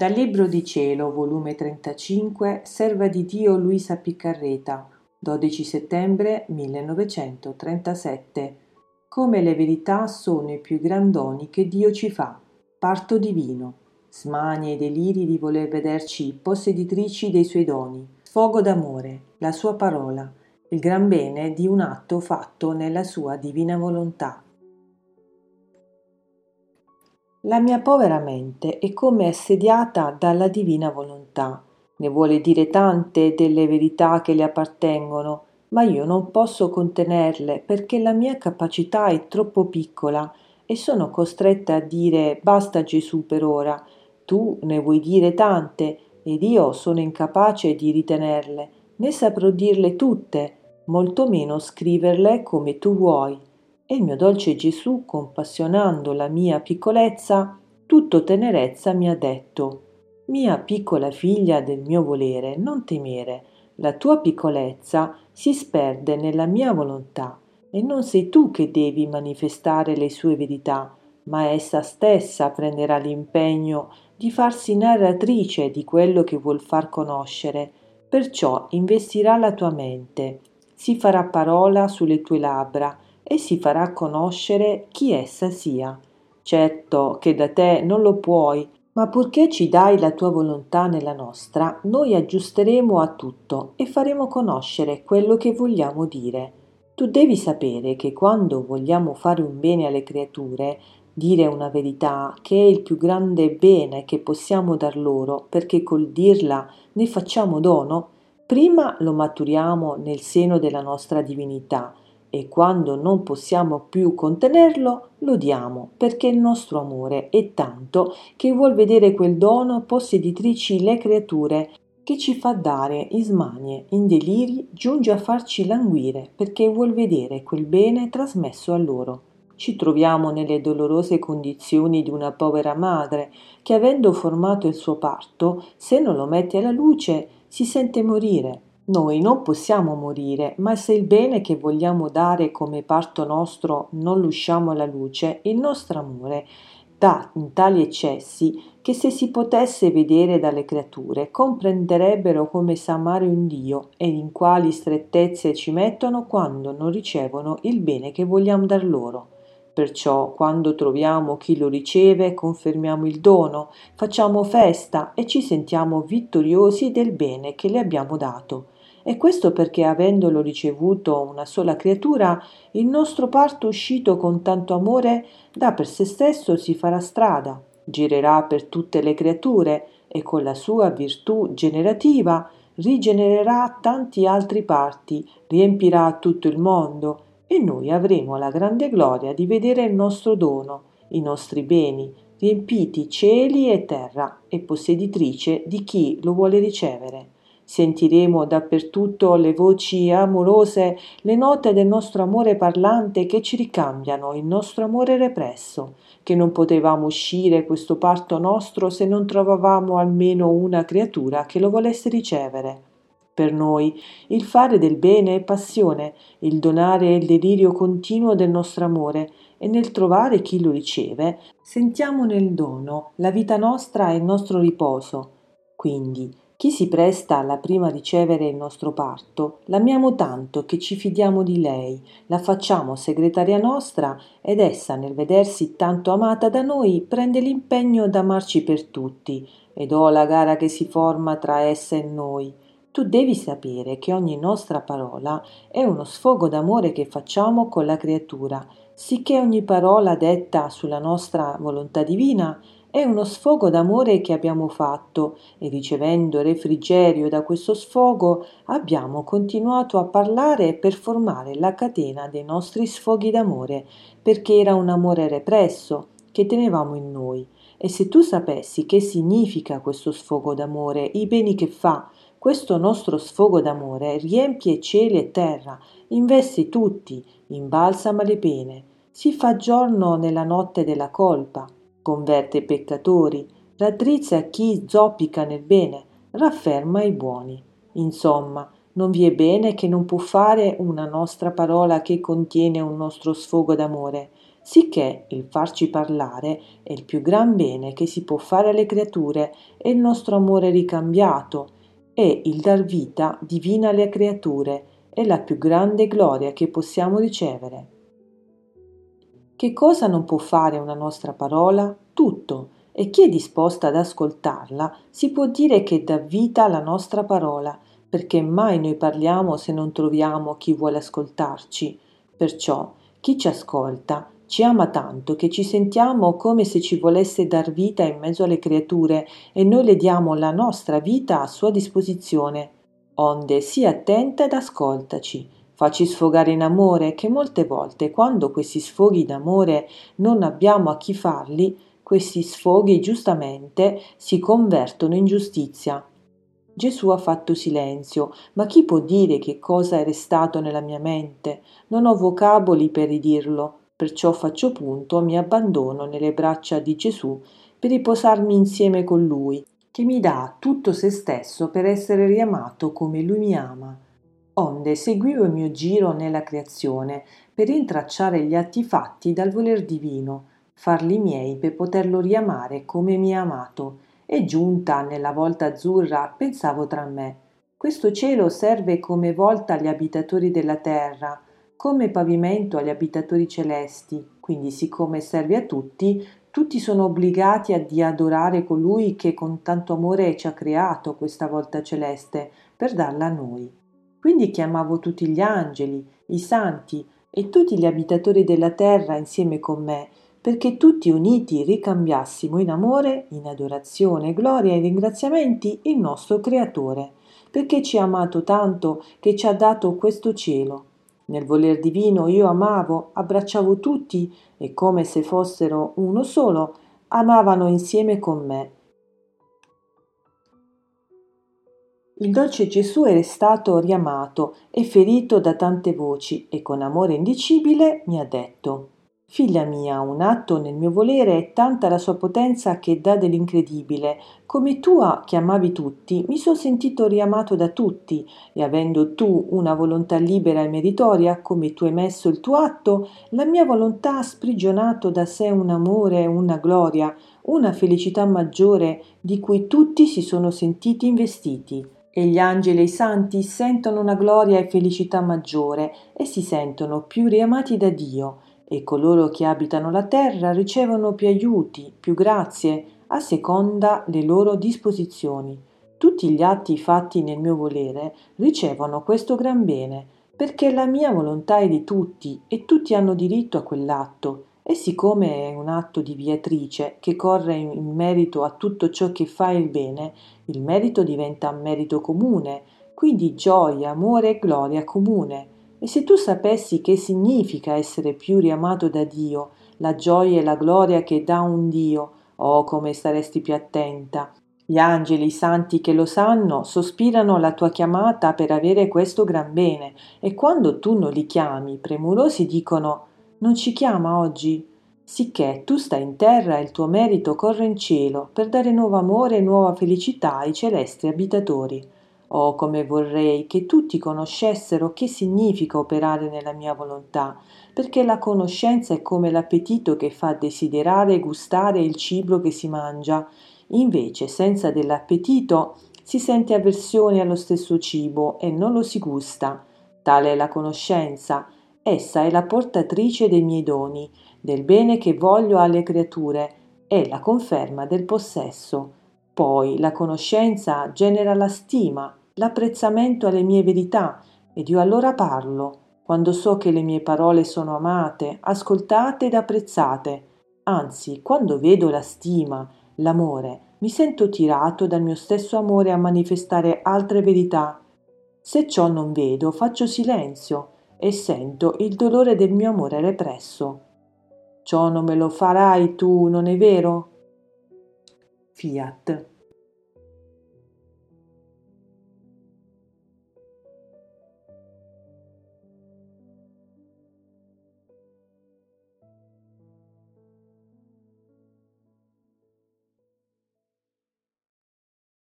Dal Libro di Cielo, volume 35, Serva di Dio Luisa Piccarreta, 12 settembre 1937. Come le verità sono i più grandoni che Dio ci fa. Parto divino. Smanie e deliri di voler vederci posseditrici dei suoi doni. Sfogo d'amore, la sua parola, il gran bene di un atto fatto nella sua divina volontà. La mia povera mente è come assediata dalla divina volontà. Ne vuole dire tante delle verità che le appartengono, ma io non posso contenerle perché la mia capacità è troppo piccola e sono costretta a dire basta Gesù per ora, tu ne vuoi dire tante ed io sono incapace di ritenerle, né saprò dirle tutte, molto meno scriverle come tu vuoi e il mio dolce Gesù, compassionando la mia piccolezza, tutto tenerezza mi ha detto Mia piccola figlia del mio volere, non temere, la tua piccolezza si sperde nella mia volontà e non sei tu che devi manifestare le sue verità, ma essa stessa prenderà l'impegno di farsi narratrice di quello che vuol far conoscere, perciò investirà la tua mente, si farà parola sulle tue labbra, e si farà conoscere chi essa sia. Certo che da te non lo puoi, ma purché ci dai la tua volontà nella nostra, noi aggiusteremo a tutto e faremo conoscere quello che vogliamo dire. Tu devi sapere che quando vogliamo fare un bene alle creature, dire una verità che è il più grande bene che possiamo dar loro, perché col dirla ne facciamo dono, prima lo maturiamo nel seno della nostra divinità, e quando non possiamo più contenerlo lo diamo perché il nostro amore è tanto che vuol vedere quel dono posseditrici le creature che ci fa dare in smanie, in deliri, giunge a farci languire perché vuol vedere quel bene trasmesso a loro. Ci troviamo nelle dolorose condizioni di una povera madre che avendo formato il suo parto, se non lo mette alla luce, si sente morire noi non possiamo morire, ma se il bene che vogliamo dare come parto nostro non lo usciamo alla luce, il nostro amore dà in tali eccessi che se si potesse vedere dalle creature comprenderebbero come sa amare un Dio e in quali strettezze ci mettono quando non ricevono il bene che vogliamo dar loro. Perciò quando troviamo chi lo riceve confermiamo il dono, facciamo festa e ci sentiamo vittoriosi del bene che le abbiamo dato e questo perché avendolo ricevuto una sola creatura, il nostro parto uscito con tanto amore da per se stesso si farà strada, girerà per tutte le creature e con la sua virtù generativa rigenererà tanti altri parti, riempirà tutto il mondo e noi avremo la grande gloria di vedere il nostro dono, i nostri beni, riempiti cieli e terra e posseditrice di chi lo vuole ricevere. Sentiremo dappertutto le voci amorose, le note del nostro amore parlante che ci ricambiano il nostro amore represso, che non potevamo uscire questo parto nostro se non trovavamo almeno una creatura che lo volesse ricevere. Per noi il fare del bene è passione, il donare è il delirio continuo del nostro amore e nel trovare chi lo riceve sentiamo nel dono la vita nostra e il nostro riposo. Quindi chi si presta alla prima a ricevere il nostro parto, l'amiamo tanto che ci fidiamo di lei, la facciamo segretaria nostra ed essa, nel vedersi tanto amata da noi, prende l'impegno d'amarci per tutti, ed oh la gara che si forma tra essa e noi. Tu devi sapere che ogni nostra parola è uno sfogo d'amore che facciamo con la creatura, sicché ogni parola detta sulla nostra volontà divina è uno sfogo d'amore che abbiamo fatto e ricevendo refrigerio da questo sfogo abbiamo continuato a parlare per formare la catena dei nostri sfoghi d'amore, perché era un amore represso che tenevamo in noi. E se tu sapessi che significa questo sfogo d'amore, i beni che fa, questo nostro sfogo d'amore riempie cieli e terra, investe tutti, imbalsama le pene, si fa giorno nella notte della colpa, converte i peccatori, raddrizza chi zoppica nel bene, rafferma i buoni. Insomma, non vi è bene che non può fare una nostra parola che contiene un nostro sfogo d'amore. sicché il farci parlare è il più gran bene che si può fare alle creature e il nostro amore ricambiato e il dar vita divina alle creature è la più grande gloria che possiamo ricevere. Che cosa non può fare una nostra parola? Tutto. E chi è disposta ad ascoltarla si può dire che dà vita alla nostra parola, perché mai noi parliamo se non troviamo chi vuole ascoltarci. Perciò chi ci ascolta ci ama tanto che ci sentiamo come se ci volesse dar vita in mezzo alle creature e noi le diamo la nostra vita a sua disposizione. Onde sii attenta ed ascoltaci. Facci sfogare in amore che molte volte quando questi sfoghi d'amore non abbiamo a chi farli, questi sfoghi giustamente si convertono in giustizia. Gesù ha fatto silenzio, ma chi può dire che cosa è restato nella mia mente? Non ho vocaboli per ridirlo perciò faccio punto, mi abbandono nelle braccia di Gesù per riposarmi insieme con Lui, che mi dà tutto se stesso per essere riamato come Lui mi ama. Onde seguivo il mio giro nella creazione per intracciare gli atti fatti dal voler divino, farli miei per poterlo riamare come mi ha amato, e giunta nella volta azzurra pensavo tra me. Questo cielo serve come volta agli abitatori della terra, come pavimento agli abitatori celesti, quindi siccome serve a tutti, tutti sono obbligati a di adorare colui che con tanto amore ci ha creato questa volta celeste per darla a noi. Quindi chiamavo tutti gli angeli, i santi e tutti gli abitatori della terra insieme con me, perché tutti uniti ricambiassimo in amore, in adorazione, gloria e ringraziamenti il nostro Creatore, perché ci ha amato tanto che ci ha dato questo cielo nel voler divino io amavo, abbracciavo tutti e come se fossero uno solo, amavano insieme con me. Il dolce Gesù era stato riamato e ferito da tante voci e con amore indicibile mi ha detto Figlia mia, un atto nel mio volere è tanta la sua potenza che dà dell'incredibile. Come tu che amavi tutti, mi sono sentito riamato da tutti, e avendo tu una volontà libera e meritoria, come tu hai messo il tuo atto, la mia volontà ha sprigionato da sé un amore una gloria, una felicità maggiore di cui tutti si sono sentiti investiti. E gli angeli e i santi sentono una gloria e felicità maggiore e si sentono più riamati da Dio e coloro che abitano la terra ricevono più aiuti, più grazie, a seconda le loro disposizioni. Tutti gli atti fatti nel mio volere ricevono questo gran bene, perché la mia volontà è di tutti e tutti hanno diritto a quell'atto. E siccome è un atto di viatrice che corre in merito a tutto ciò che fa il bene, il merito diventa merito comune, quindi gioia, amore e gloria comune. E se tu sapessi che significa essere più riamato da Dio, la gioia e la gloria che dà un Dio, oh come staresti più attenta. Gli angeli, i santi che lo sanno, sospirano la tua chiamata per avere questo gran bene, e quando tu non li chiami, premurosi dicono Non ci chiama oggi? Sicché tu stai in terra e il tuo merito corre in cielo per dare nuovo amore e nuova felicità ai celesti abitatori. Oh, come vorrei che tutti conoscessero che significa operare nella mia volontà, perché la conoscenza è come l'appetito che fa desiderare e gustare il cibo che si mangia. Invece, senza dell'appetito, si sente avversione allo stesso cibo e non lo si gusta. Tale è la conoscenza. Essa è la portatrice dei miei doni, del bene che voglio alle creature, è la conferma del possesso. Poi la conoscenza genera la stima, l'apprezzamento alle mie verità ed io allora parlo, quando so che le mie parole sono amate, ascoltate ed apprezzate. Anzi, quando vedo la stima, l'amore, mi sento tirato dal mio stesso amore a manifestare altre verità. Se ciò non vedo, faccio silenzio e sento il dolore del mio amore represso. Ciò non me lo farai tu, non è vero? Fiat